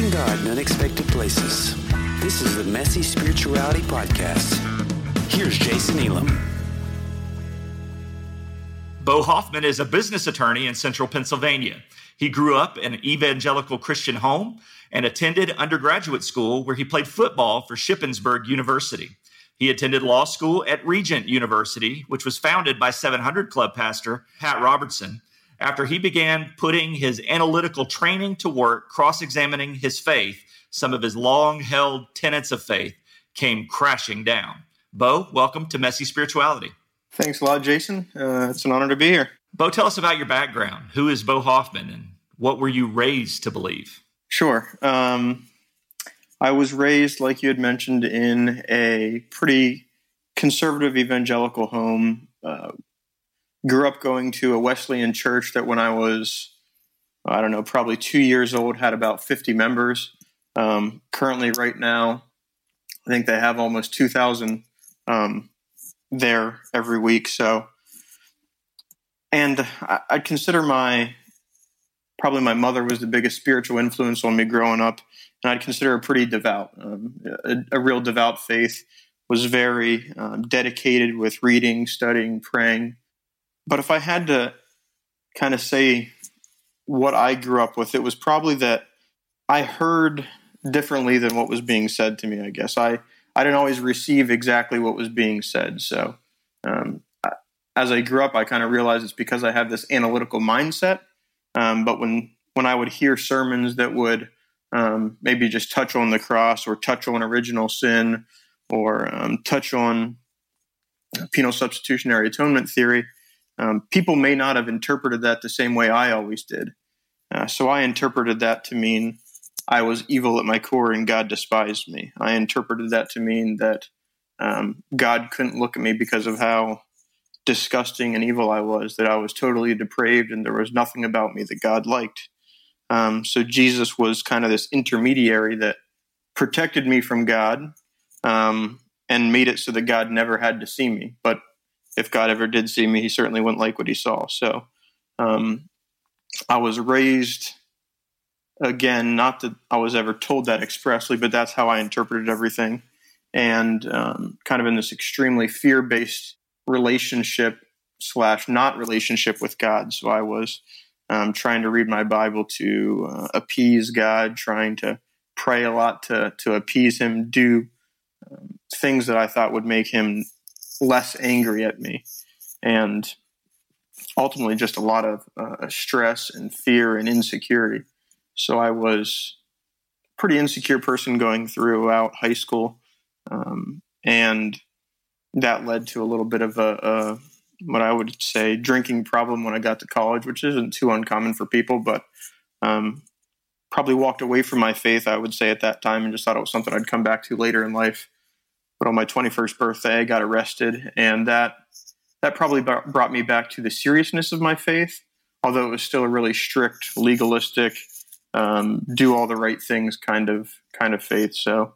Finding God in Unexpected Places. This is the Messy Spirituality Podcast. Here's Jason Elam. Beau Hoffman is a business attorney in central Pennsylvania. He grew up in an evangelical Christian home and attended undergraduate school where he played football for Shippensburg University. He attended law school at Regent University, which was founded by 700 Club pastor Pat Robertson, after he began putting his analytical training to work, cross examining his faith, some of his long held tenets of faith came crashing down. Beau, welcome to Messy Spirituality. Thanks a lot, Jason. Uh, it's an honor to be here. Beau, tell us about your background. Who is Beau Hoffman and what were you raised to believe? Sure. Um, I was raised, like you had mentioned, in a pretty conservative evangelical home. Uh, grew up going to a Wesleyan church that when I was, I don't know, probably two years old, had about 50 members. Um, currently, right now, I think they have almost 2,000 um, there every week. So, and I, I'd consider my probably my mother was the biggest spiritual influence on me growing up, and I'd consider her pretty devout. Um, a, a, real devout faith was very um, dedicated with reading, studying, praying. But if I had to kind of say what I grew up with, it was probably that I heard differently than what was being said to me. I guess I I didn't always receive exactly what was being said. So um, as I grew up, I kind of realized it's because I have this analytical mindset um, but when when I would hear sermons that would um, maybe just touch on the cross or touch on original sin or um, touch on penal substitutionary atonement theory, um, people may not have interpreted that the same way I always did. Uh, so I interpreted that to mean I was evil at my core and God despised me. I interpreted that to mean that um, God couldn't look at me because of how disgusting and evil I was, that I was totally depraved and there was nothing about me that God liked. Um, so Jesus was kind of this intermediary that protected me from God um, and made it so that God never had to see me. But if God ever did see me, he certainly wouldn't like what he saw. So um, I was raised again, not that I was ever told that expressly, but that's how I interpreted everything. And um, kind of in this extremely fear based relationship slash not relationship with God. So I was um, trying to read my Bible to uh, appease God, trying to pray a lot to to appease Him, do um, things that I thought would make Him less angry at me, and ultimately just a lot of uh, stress and fear and insecurity. So I was a pretty insecure person going throughout high school, um, and that led to a little bit of a, a, what I would say drinking problem when I got to college, which isn't too uncommon for people, but um, probably walked away from my faith. I would say at that time and just thought it was something I'd come back to later in life. But on my 21st birthday, I got arrested, and that that probably brought me back to the seriousness of my faith, although it was still a really strict, legalistic, um, do all the right things kind of kind of faith. So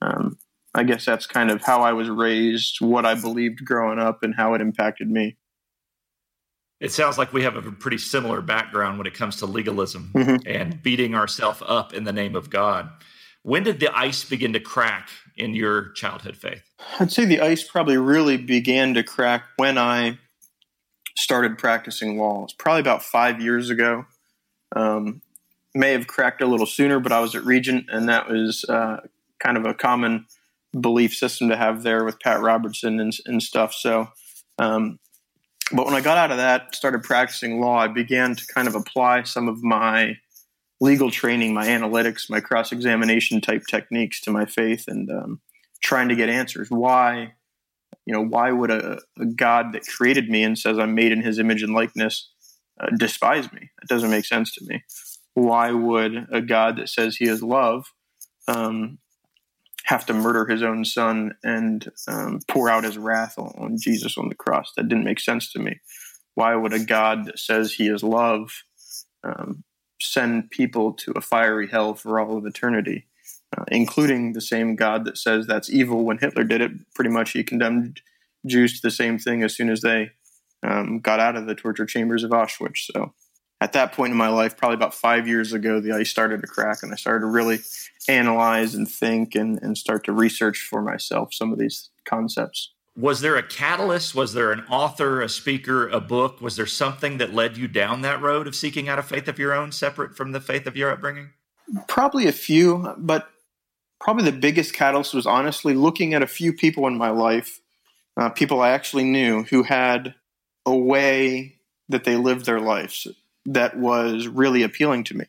um, I guess that's kind of how I was raised, what I believed growing up, and how it impacted me. It sounds like we have a pretty similar background when it comes to legalism mm-hmm. and beating ourselves up in the name of God. When did the ice begin to crack in your childhood faith? I'd say the ice probably really began to crack when I started practicing law. It's probably about five years ago. Um, may have cracked a little sooner, but I was at Regent, and that was uh, kind of a common belief system to have there with Pat Robertson and, and stuff. So, um, but when I got out of that, started practicing law, I began to kind of apply some of my legal training, my analytics, my cross examination type techniques to my faith, and um, trying to get answers. Why, you know, why would a, a, God that created me and says I'm made in His image and likeness uh, despise me? That doesn't make sense to me. Why would a God that says He is love um, have to murder his own son and um, pour out his wrath on, Jesus on the cross. That didn't make sense to me. Why would a God that says he is love um, send people to a fiery hell for all of eternity, uh, including the same God that says that's evil when Hitler did it? Pretty much he condemned Jews to the same thing as soon as they um, got out of the torture chambers of Auschwitz. So at that point in my life, probably about five years ago, the ice started to crack and I started to really analyze and think and, and start to research for myself some of these concepts. Was there a catalyst? Was there an author, a speaker, a book? Was there something that led you down that road of seeking out a faith of your own, separate from the faith of your upbringing? Probably a few, but probably the biggest catalyst was honestly looking at a few people in my life, uh, people I actually knew who had a way that they lived their lives that was really appealing to me,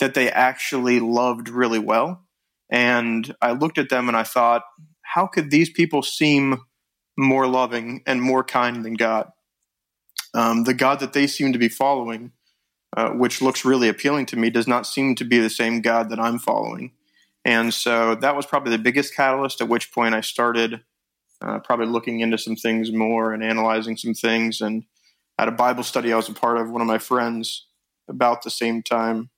that they actually loved really well. And I looked at them and I thought, how could these people seem more loving and more kind than God? Um, the God that they seem to be following, uh, which looks really appealing to me, does not seem to be the same God that I'm following. And so that was probably the biggest catalyst, at which point I started uh, probably looking into some things more and analyzing some things. And at a Bible study I was a part of, one of my friends about the same time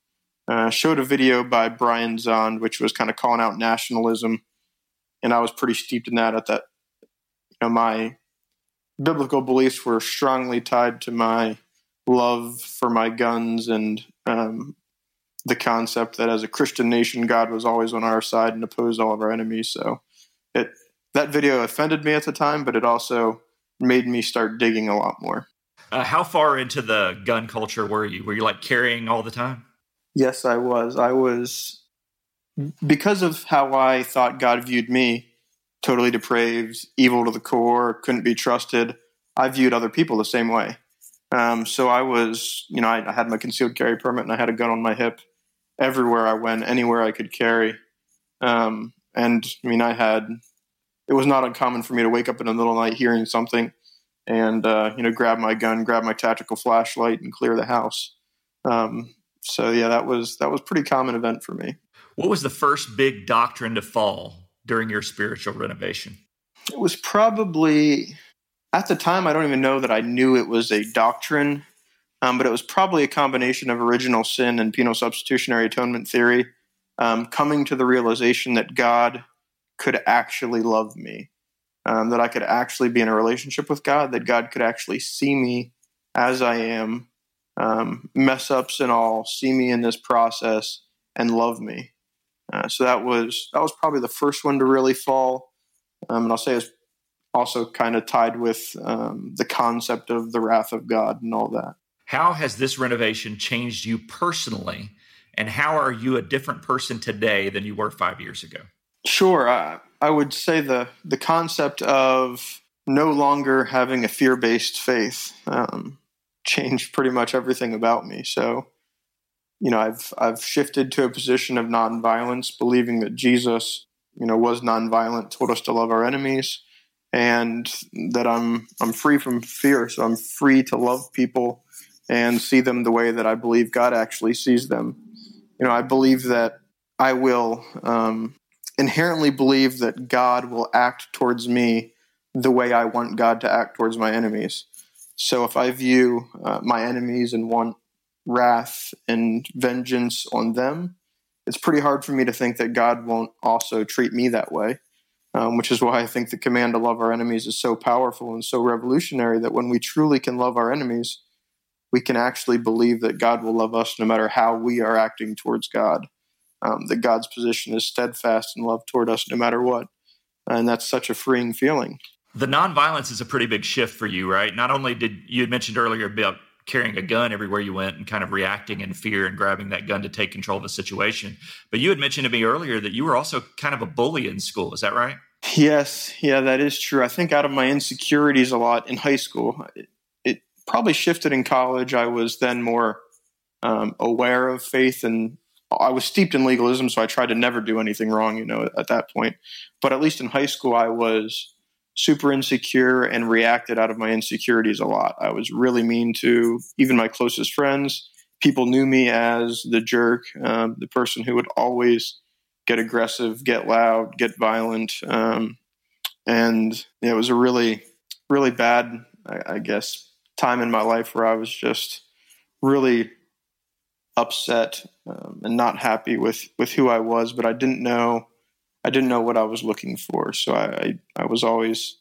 uh, showed a video by Brian Zahnd, which was kind of calling out nationalism, and I was pretty steeped in that. At that, know, my biblical beliefs were strongly tied to my love for my guns and um, the concept that as a Christian nation, God was always on our side and opposed all of our enemies. So it that video offended me at the time, but it also made me start digging a lot more. Uh, how far into the gun culture were you? Were you like carrying all the time? Yes, I was. I was because of how I thought God viewed me, totally depraved, evil to the core, couldn't be trusted. I viewed other people the same way. Um, so I was, you know, I, I, had my concealed carry permit and I had a gun on my hip everywhere I went, anywhere I could carry. Um, and I mean, I had, it was not uncommon for me to wake up in the middle of the night hearing something and uh, you know grab my gun, grab my tactical flashlight, and clear the house. Um, so yeah, that was that was pretty common event for me. What was the first big doctrine to fall during your spiritual renovation? It was probably at the time. I don't even know that I knew it was a doctrine, um, but it was probably a combination of original sin and penal substitutionary atonement theory. Um, coming to the realization that God could actually love me um, that I could actually be in a relationship with God, that God could actually see me as I am, um, mess ups and all, see me in this process and love me. Uh, so that was that was probably the first one to really fall, um, and I'll say it's also kind of tied with um, the concept of the wrath of God and all that. How has this renovation changed you personally, and how are you a different person today than you were five years ago? Sure. I, I would say the, the concept of no longer having a fear based faith um, changed pretty much everything about me. So, you know, I've I've shifted to a position of nonviolence, believing that Jesus, you know, was nonviolent, told us to love our enemies, and that I'm I'm free from fear. So I'm free to love people and see them the way that I believe God actually sees them. You know, I believe that I will um, inherently believe that God will act towards me the way I want God to act towards my enemies. So if I view uh, my enemies and want wrath and vengeance on them, it's pretty hard for me to think that God won't also treat me that way. Um, which is why I think the command to love our enemies is so powerful and so revolutionary that when we truly can love our enemies, we can actually believe that God will love us no matter how we are acting towards God um, that God's position is steadfast and love toward us no matter what. And that's such a freeing feeling. The nonviolence is a pretty big shift for you, right? Not only did you mentioned earlier about carrying a gun everywhere you went and kind of reacting in fear and grabbing that gun to take control of the situation, but you had mentioned to me earlier that you were also kind of a bully in school. Is that right? Yes, yeah, that is true. I think out of my insecurities a lot in high school, it, it probably shifted in college. I was then more um, aware of faith and I was steeped in legalism, so I tried to never do anything wrong, you know, at that point. But at least in high school, I was super insecure and reacted out of my insecurities a lot. I was really mean to even my closest friends. People knew me as the jerk, um, the person who would always get aggressive, get loud, get violent. Um, and yeah, it was a really, really bad, I, I guess, time in my life where I was just really upset um, and not happy with with who I was, but I didn't know I didn't know what I was looking for. So I I, I was always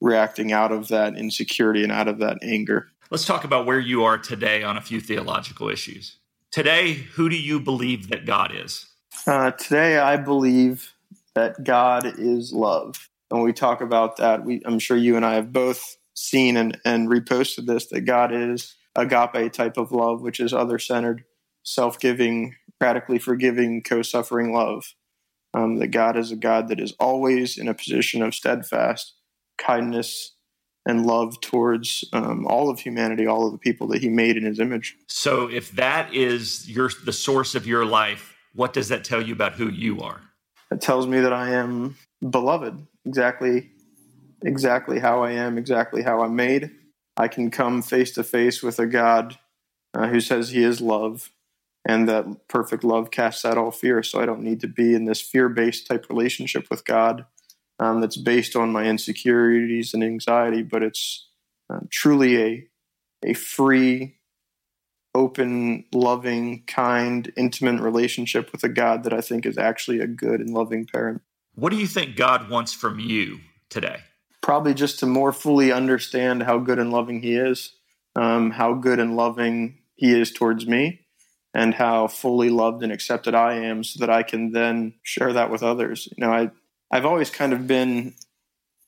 reacting out of that insecurity and out of that anger. Let's talk about where you are today on a few theological issues. Today, who do you believe that God is? Uh, today, I believe that God is love. And when we talk about that, we, I'm sure you and I have both seen and, and reposted this that God is agape type of love, which is other centered, self giving, radically forgiving, co suffering love. Um, that God is a God that is always in a position of steadfast kindness and love towards um, all of humanity, all of the people that He made in His image. So, if that is your the source of your life, what does that tell you about who you are? It tells me that I am beloved, exactly, exactly how I am, exactly how I'm made. I can come face to face with a God uh, who says He is love, and that perfect love casts out all fear. So I don't need to be in this fear based type relationship with God um, that's based on my insecurities and anxiety, but it's uh, truly a a free, open, loving, kind, intimate relationship with a God that I think is actually a good and loving parent. What do you think God wants from you today? Probably just to more fully understand how good and loving He is, um, how good and loving He is towards me, and how fully loved and accepted I am, so that I can then share that with others. You know, I I've always kind of been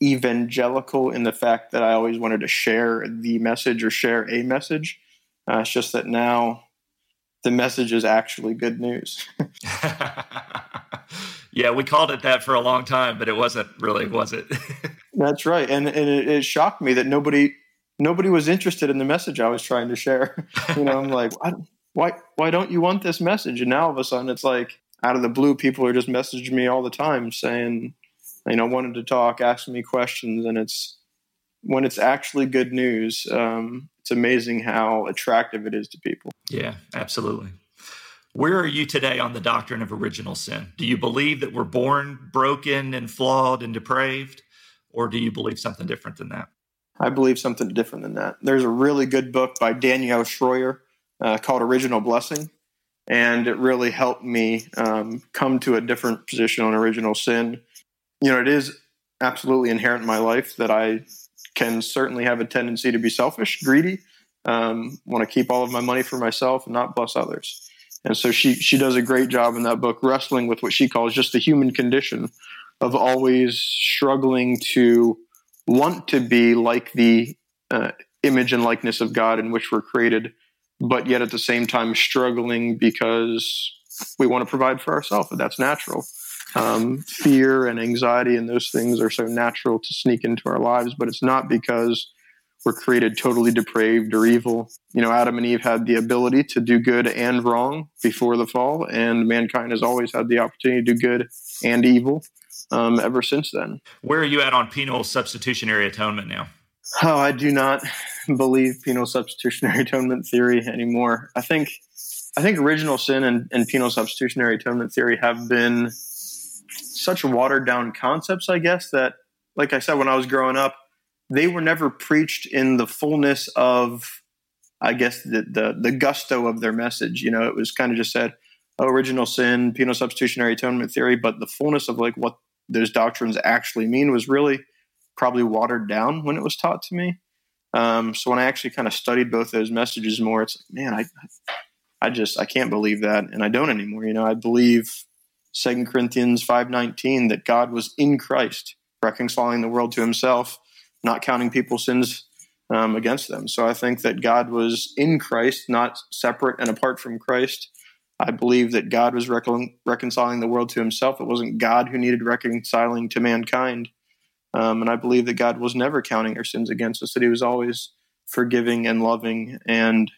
evangelical in the fact that I always wanted to share the message or share a message. Uh, it's just that now the message is actually good news. yeah, we called it that for a long time, but it wasn't really, was it? That's right, and and it, it, shocked me that nobody nobody was interested in the message I was trying to share. you know, I'm like, why, why why don't you want this message? And now all of a sudden, it's like out of the blue, people are just messaging me all the time saying, you know, wanted to talk, asking me questions, and it's when it's actually good news. Um, it's amazing how attractive it is to people. Yeah, absolutely. Where are you today on the doctrine of original sin? Do you believe that we're born broken and flawed and depraved, or do you believe something different than that? I believe something different than that. There's a really good book by Danielle Shroyer uh, called Original Blessing and it really helped me um, come to a different position on original sin. You know, it is absolutely inherent in my life that I can certainly have a tendency to be selfish, greedy, um, want to keep all of my money for myself and not bless others. And so she she does a great job in that book wrestling with what she calls just the human condition of always struggling to want to be like the uh, image and likeness of God in which we're created, but yet at the same time struggling because we want to provide for ourselves, and that's natural. Um, fear and anxiety and those things are so natural to sneak into our lives, but it's not because we're created totally depraved or evil. You know, Adam and Eve had the ability to do good and wrong before the fall, and mankind has always had the opportunity to do good and evil um, ever since then. Where are you at on penal substitutionary atonement now? Oh, I do not believe penal substitutionary atonement theory anymore. I think I think original sin and, and penal substitutionary atonement theory have been such watered down concepts, I guess, that like I said, when I was growing up, they were never preached in the fullness of I guess the the, the gusto of their message. You know, it was kind of just said, oh, original sin, penal substitutionary atonement theory, but the fullness of like what those doctrines actually mean was really probably watered down when it was taught to me. Um, so when I actually kind of studied both those messages more, it's like, man, I, I just I can't believe that, and I don't anymore. You know, I believe Second Corinthians five nineteen that God was in Christ, reconciling the world to Himself, not counting people's sins um, against them. So I think that God was in Christ, not separate and apart from Christ. I believe that God was recon- reconciling the world to Himself. It wasn't God who needed reconciling to mankind. Um, and I believe that God was never counting our sins against us, that He was always forgiving and loving. And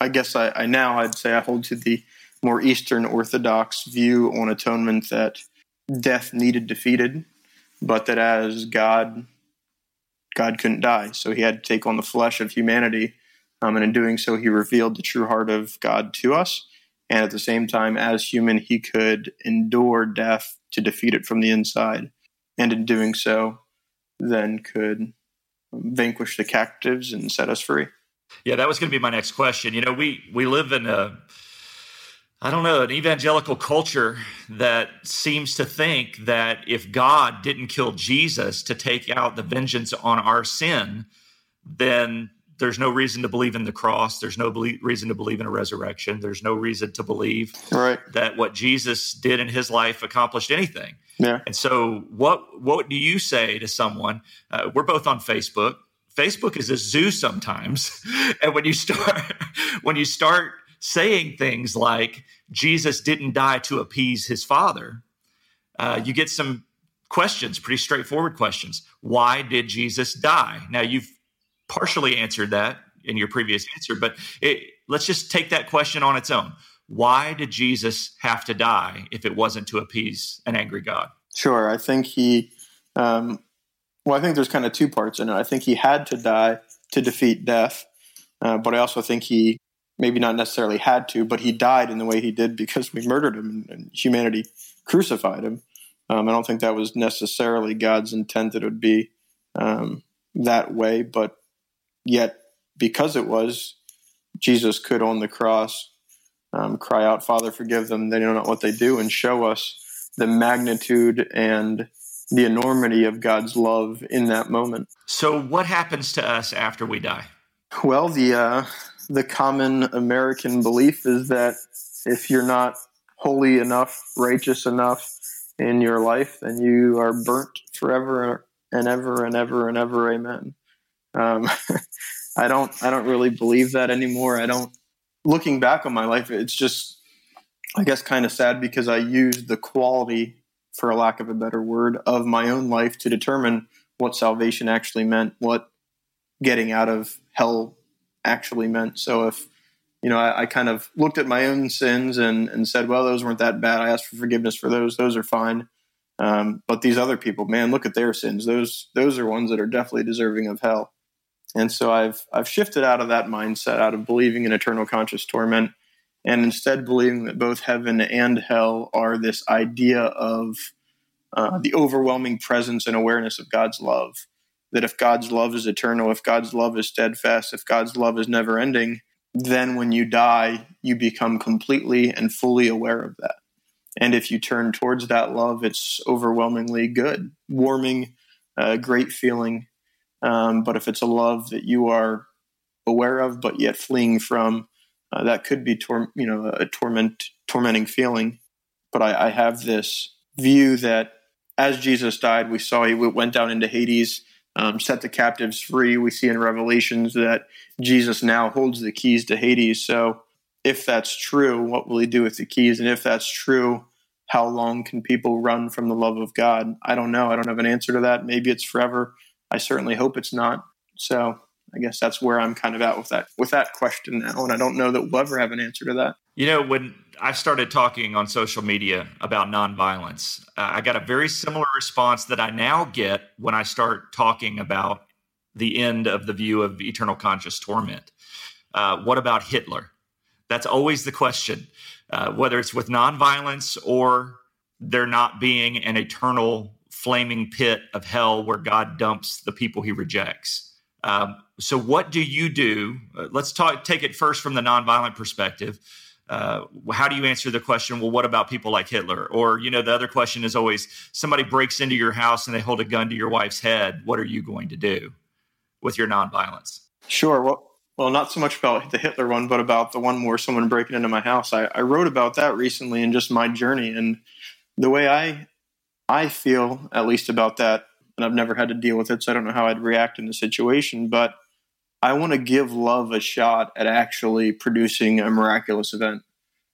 I guess I, I now I'd say I hold to the more Eastern Orthodox view on atonement that death needed defeated, but that as God, God couldn't die, so He had to take on the flesh of humanity, um, and in doing so, He revealed the true heart of God to us. And at the same time, as human, He could endure death to defeat it from the inside, and in doing so, then could vanquish the captives and set us free. Yeah, that was going to be my next question. You know, we we live in a I don't know, an evangelical culture that seems to think that if God didn't kill Jesus to take out the vengeance on our sin, then there's no reason to believe in the cross. There's no reason to believe in a resurrection. There's no reason to believe right. that what Jesus did in his life accomplished anything. Yeah. And so, what what do you say to someone? Uh, we're both on Facebook. Facebook is a zoo sometimes, and when you start when you start saying things like Jesus didn't die to appease his father, uh, you get some questions, pretty straightforward questions. Why did Jesus die? Now you've partially answered that in your previous answer, but it, let's just take that question on its own. Why did Jesus have to die if it wasn't to appease an angry God? Sure. I think he, um, well, I think there's kind of two parts in it. I think he had to die to defeat death, uh, but I also think he maybe not necessarily had to, but he died in the way he did because we murdered him and, humanity crucified him. Um, I don't think that was necessarily God's intent that it would be um, that way, but yet because it was, Jesus could on the cross um, cry out, Father, forgive them. They know not what they do, and show us the magnitude and the enormity of God's love in that moment. So, what happens to us after we die? Well, the uh, the common American belief is that if you're not holy enough, righteous enough in your life, then you are burnt forever and ever and ever and ever. Amen. Um, I don't I don't really believe that anymore. I don't. Looking back on my life, it's just I guess kind of sad because I used the quality, for a lack of a better word, of my own life to determine what salvation actually meant, what getting out of hell actually meant. So if you know, I, I, kind of looked at my own sins and, and said, well, those weren't that bad. I asked for forgiveness for those; those are fine. Um, but these other people, man, look at their sins. Those those are ones that are definitely deserving of hell. And so I've I've shifted out of that mindset, out of believing in eternal conscious torment, and instead believing that both heaven and hell are this idea of uh, the overwhelming presence and awareness of God's love. That if God's love is eternal, if God's love is steadfast, if God's love is never ending, then when you die, you become completely and fully aware of that. And if you turn towards that love, it's overwhelmingly good, warming, uh, great feeling. Um, but if it's a love that you are aware of, but yet fleeing from, uh, that could be tor- you know a torment tormenting feeling. But I, I have this view that as Jesus died, we saw he went down into Hades um, set the captives free. We see in Revelations that Jesus now holds the keys to Hades. So, if that's true, what will he do with the keys? And if that's true, how long can people run from the love of God? I don't know. I don't have an answer to that. Maybe it's forever. I certainly hope it's not. So, I guess that's where I'm kind of at with that with that question now, and I don't know that we'll ever have an answer to that. You know, when I started talking on social media about nonviolence, uh, I got a very similar response that I now get when I start talking about the end of the view of eternal conscious torment. Uh, what about Hitler? That's always the question, uh, whether it's with nonviolence or there not being an eternal flaming pit of hell where God dumps the people he rejects. Um, so, what do you do? Uh, let's talk. Take it first from the nonviolent perspective. Uh, how do you answer the question? Well, what about people like Hitler? Or you know, the other question is always somebody breaks into your house and they hold a gun to your wife's head. What are you going to do with your nonviolence? Sure. Well, well, not so much about the Hitler one, but about the one where someone breaking into my house. I, I wrote about that recently in just my journey and the way I I feel, at least about that and I've never had to deal with it, so I don't know how I'd react in the situation. But I want to give love a shot at actually producing a miraculous event.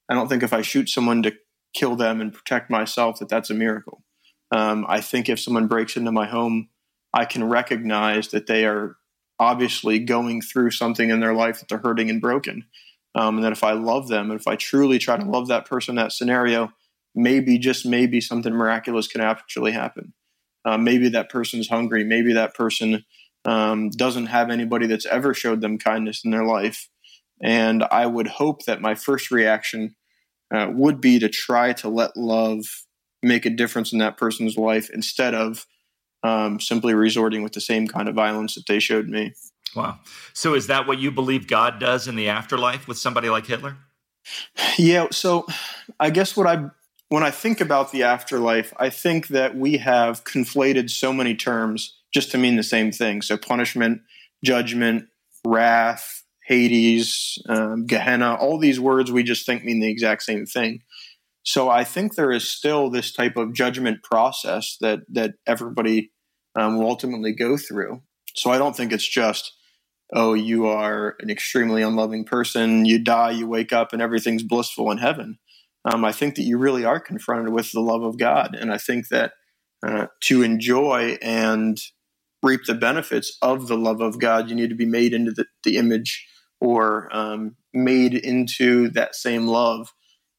I don't think if I shoot someone to kill them and protect myself that that's a miracle. Um, I think if someone breaks into my home, I can recognize that they are obviously going through something in their life that they're hurting and broken. Um, and that if I love them, and if I truly try to love that person, that scenario, maybe just maybe something miraculous can actually happen. Uh, maybe that person's hungry. Maybe that person um, doesn't have anybody that's ever showed them kindness in their life. And I would hope that my first reaction uh, would be to try to let love make a difference in that person's life instead of um, simply resorting with the same kind of violence that they showed me. Wow. So is that what you believe God does in the afterlife with somebody like Hitler? Yeah. So I guess what I when I think about the afterlife, I think that we have conflated so many terms just to mean the same thing. So punishment, judgment, wrath, Hades, um, Gehenna, all these words we just think mean the exact same thing. So I think there is still this type of judgment process that that everybody um, will ultimately go through. So I don't think it's just oh you are an extremely unloving person, you die, you wake up, and everything's blissful in heaven. Um, I think that you really are confronted with the love of God, and I think that uh, to enjoy and reap the benefits of the love of God, you need to be made into the, the image or um, made into that same love.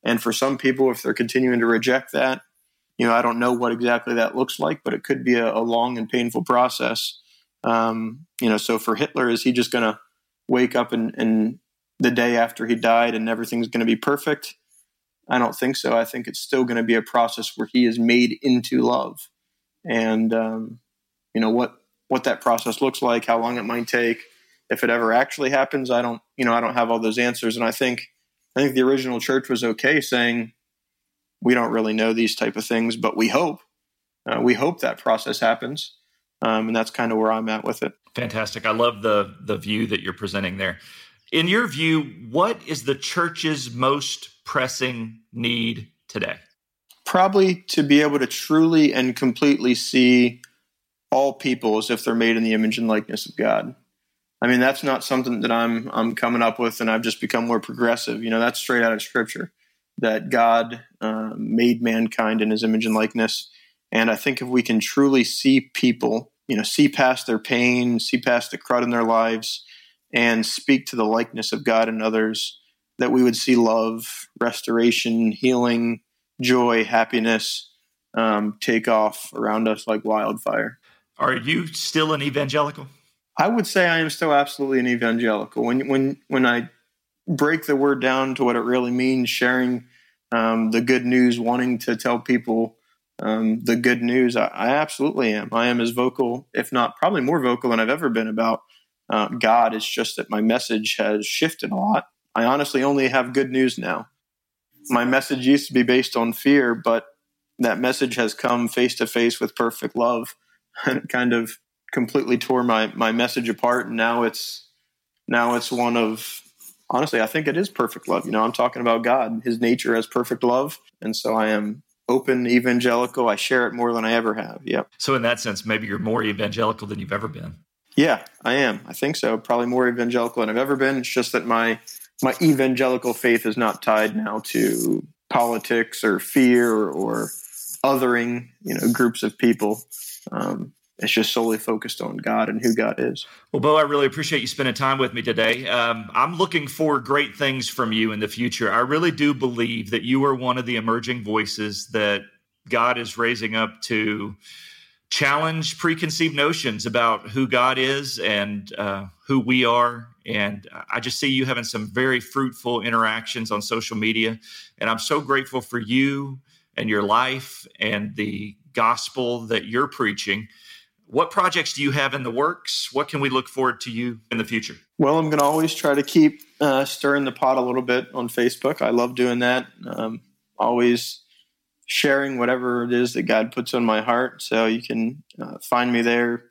And for some people, if they're continuing to reject that, you know, I don't know what exactly that looks like, but it could be a, a long and painful process. Um, you know, so for Hitler, is he just going to wake up and, and the day after he died and everything's going to be perfect? I don't think so. I think it's still going to be a process where he is made into love. And, um, you know, what what that process looks like, how long it might take, if it ever actually happens. I don't, you know, I don't have all those answers. And I think, I think the original church was okay saying we don't really know these type of things, but we hope, uh, we hope that process happens. Um, and that's kind of where I'm at with it. Fantastic. I love the the view that you're presenting there. In your view, what is the church's most pressing need today? Probably to be able to truly and completely see all people as if they're made in the image and likeness of God. I mean, that's not something that I'm I'm coming up with, and I've just become more progressive. You know, that's straight out of Scripture that God uh, made mankind in His image and likeness. And I think if we can truly see people, you know, see past their pain, see past the crud in their lives, and speak to the likeness of God and others, that we would see love, restoration, healing, joy, happiness um, take off around us like wildfire. Are you still an evangelical? I would say I am still absolutely an evangelical. When when when I break the word down to what it really means, sharing um, the good news, wanting to tell people um, the good news, I, I, absolutely am. I am as vocal, if not probably more vocal than I've ever been about uh, God. It's just that my message has shifted a lot. I honestly only have good news now. My message used to be based on fear, but that message has come face to face with perfect love. And it kind of completely tore my my message apart. And now it's now it's one of honestly i think it is perfect love. You know i'm talking about god his nature as perfect love. And so i am open evangelical. I share it more than i ever have. Yep. So in that sense maybe you're more evangelical than you've ever been. Yeah i am. I think so. Probably more evangelical than i've ever been. It's just that my my evangelical faith is not tied now to politics or fear or othering you know groups of people um, it's just solely focused on God and who God is. Well, Beau, I really appreciate you spending time with me today. Um, I'm looking for great things from you in the future. I really do believe that you are one of the emerging voices that God is raising up to challenge preconceived notions about who God is and uh, who we are. And I just see you having some very fruitful interactions on social media. And I'm so grateful for you and your life and the gospel that you're preaching. What projects do you have in the works? What can we look forward to you in the future? Well, I'm going to always try to keep uh, stirring the pot a little bit on Facebook. I love doing that. Um, always sharing whatever it is that God puts on my heart. So you can uh, find me there,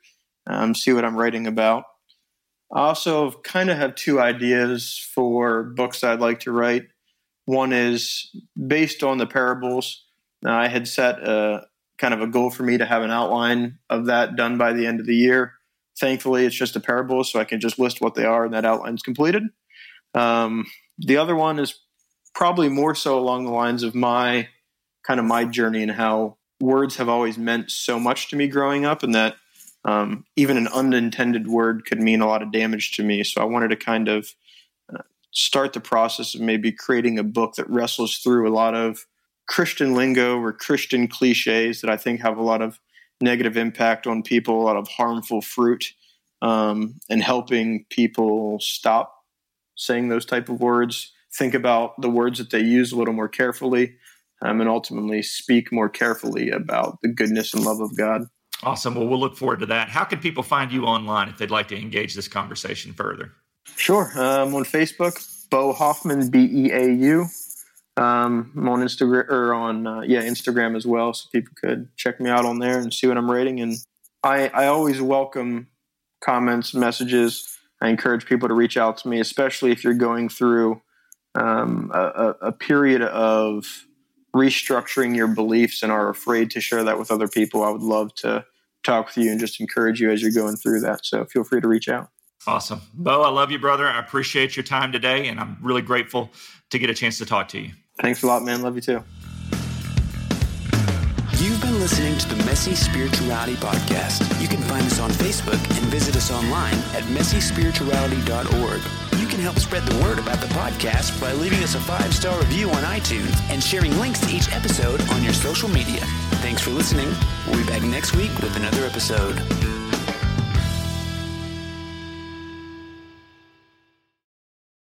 um, see what I'm writing about. I also kind of have two ideas for books I'd like to write. One is based on the parables. Now, I had set a, kind of a goal for me to have an outline of that done by the end of the year. Thankfully, it's just a parable, so I can just list what they are, and that outline's completed. Um, the other one is probably more so along the lines of my kind of my journey and how words have always meant so much to me growing up, and that um, even an unintended word could mean a lot of damage to me. So I wanted to kind of uh, start the process of maybe creating a book that wrestles through a lot of Christian lingo or Christian cliches that I think have a lot of negative impact on people, a lot of harmful fruit, um, and helping people stop saying those type of words, think about the words that they use a little more carefully, um, and ultimately speak more carefully about the goodness and love of God. Awesome. Well, we'll look forward to that. How can people find you online if they'd like to engage this conversation further? Sure. Um, on Facebook, Beau Hoffman, B E A U. Um, I'm on Instagram or on uh, yeah Instagram as well, so people could check me out on there and see what I'm rating. And I I always welcome comments, messages. I encourage people to reach out to me, especially if you're going through um, a, a, period of restructuring your beliefs and are afraid to share that with other people. I would love to talk with you and just encourage you as you're going through that. So feel free to reach out. Awesome. Beau, I love you, brother. I appreciate your time today, and I'm really grateful to get a chance to talk to you. Thanks a lot, man. Love you too. You've been listening to the Messy Spirituality Podcast. You can find us on Facebook and visit us online at messyspirituality.org. Can help spread the word about the podcast by leaving us a five star review on iTunes and sharing links to each episode on your social media. Thanks for listening. We'll be back next week with another episode.